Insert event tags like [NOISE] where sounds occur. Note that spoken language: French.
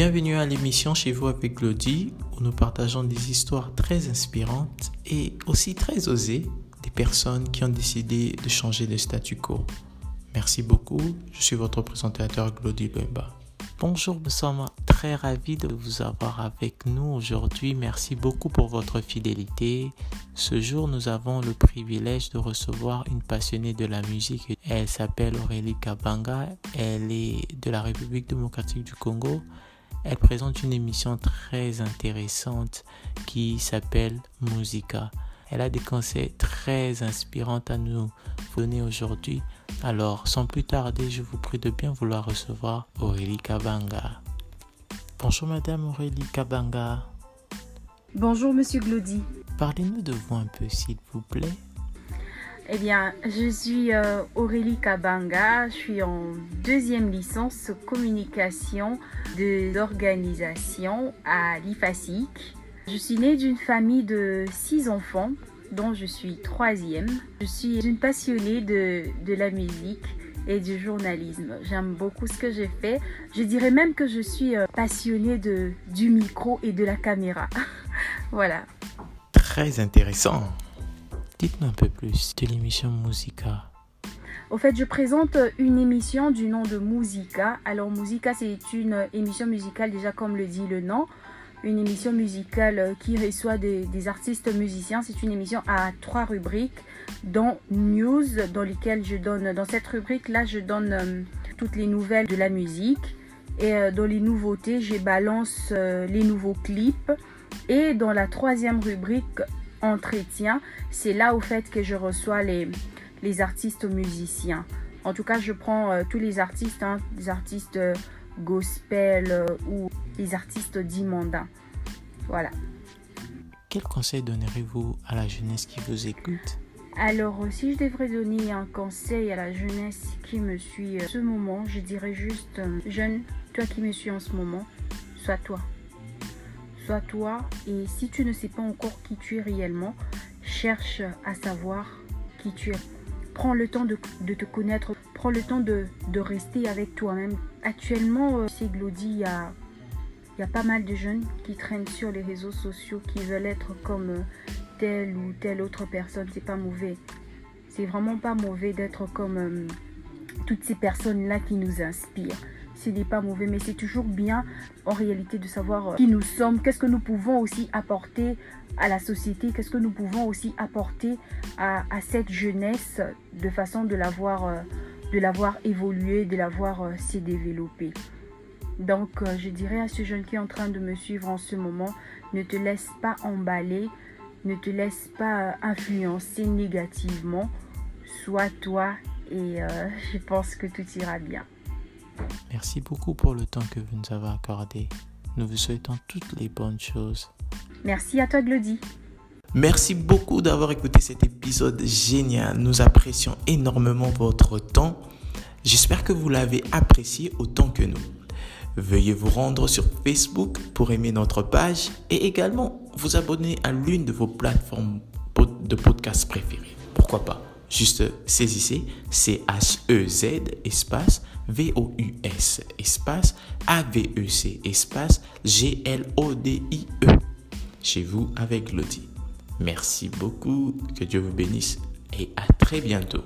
Bienvenue à l'émission Chez vous avec Glody, où nous partageons des histoires très inspirantes et aussi très osées des personnes qui ont décidé de changer de statu quo. Merci beaucoup, je suis votre présentateur Glody Bemba. Bonjour, nous sommes très ravis de vous avoir avec nous aujourd'hui. Merci beaucoup pour votre fidélité. Ce jour, nous avons le privilège de recevoir une passionnée de la musique. Elle s'appelle Aurélie Kabanga. Elle est de la République démocratique du Congo. Elle présente une émission très intéressante qui s'appelle Musica. Elle a des conseils très inspirants à nous donner aujourd'hui. Alors, sans plus tarder, je vous prie de bien vouloir recevoir Aurélie Kabanga. Bonjour Madame Aurélie Kabanga. Bonjour Monsieur Glody. Parlez-nous de vous un peu s'il vous plaît. Eh bien, je suis euh, Aurélie Kabanga, je suis en deuxième licence communication de l'organisation à l'IFASIC. Je suis née d'une famille de six enfants, dont je suis troisième. Je suis une passionnée de, de la musique et du journalisme. J'aime beaucoup ce que j'ai fait. Je dirais même que je suis euh, passionnée de, du micro et de la caméra. [LAUGHS] voilà. Très intéressant. Dites-nous un peu plus de l'émission Musica. Au fait, je présente une émission du nom de Musica. Alors, Musica, c'est une émission musicale, déjà comme le dit le nom une émission musicale qui reçoit des, artistes musiciens. C'est une émission à trois rubriques, dont News, dans lesquelles je donne, dans cette rubrique-là, je donne euh, toutes les nouvelles de la musique. Et euh, dans les nouveautés, je balance euh, les nouveaux clips. Et dans la troisième rubrique, Entretien, c'est là au fait que je reçois les, les artistes musiciens. En tout cas, je prends tous les artistes, hein, les artistes gospel ou les artistes dits mondains. Voilà. Quel conseil donnerez-vous à la jeunesse qui vous écoute? Alors, si je devrais donner un conseil à la jeunesse qui me suit en ce moment, je dirais juste, euh, jeune, toi qui me suis en ce moment, sois toi. Toi et si tu ne sais pas encore qui tu es réellement, cherche à savoir qui tu es. Prends le temps de, te connaître, prends le temps de, rester avec toi-même. Actuellement, euh, c'est Glody, il y a il y a pas mal de jeunes qui traînent sur les réseaux sociaux qui veulent être comme euh, telle ou telle autre personne. C'est pas mauvais. C'est vraiment pas mauvais d'être comme euh, toutes ces personnes-là qui nous inspirent. Ce n'est pas mauvais, mais c'est toujours bien en réalité de savoir euh, qui nous sommes, qu'est-ce que nous pouvons aussi apporter à la société, qu'est-ce que nous pouvons aussi apporter à, cette jeunesse de façon de l'avoir de l'avoir évolué, de l'avoir s'y développé. Donc, euh, je dirais à ce jeune qui est en train de me suivre en ce moment, ne te laisse pas emballer, ne te laisse pas euh, influencer négativement. Sois toi et euh, [LAUGHS] je pense que tout ira bien. Merci beaucoup pour le temps que vous nous avez accordé. Nous vous souhaitons toutes les bonnes choses. Merci à toi, Glody. Merci beaucoup d'avoir écouté cet épisode génial. Nous apprécions énormément votre temps. J'espère que vous l'avez apprécié autant que nous. Veuillez vous rendre sur Facebook pour aimer notre page et également vous abonner à l'une de vos plateformes de podcast préférées. Pourquoi pas? Juste saisissez C-H-E-Z espace V-O-U-S A-V-E-C espace G-L-O-D-I-E. Chez vous avec Lottie. Merci beaucoup, que Dieu vous bénisse et à très bientôt.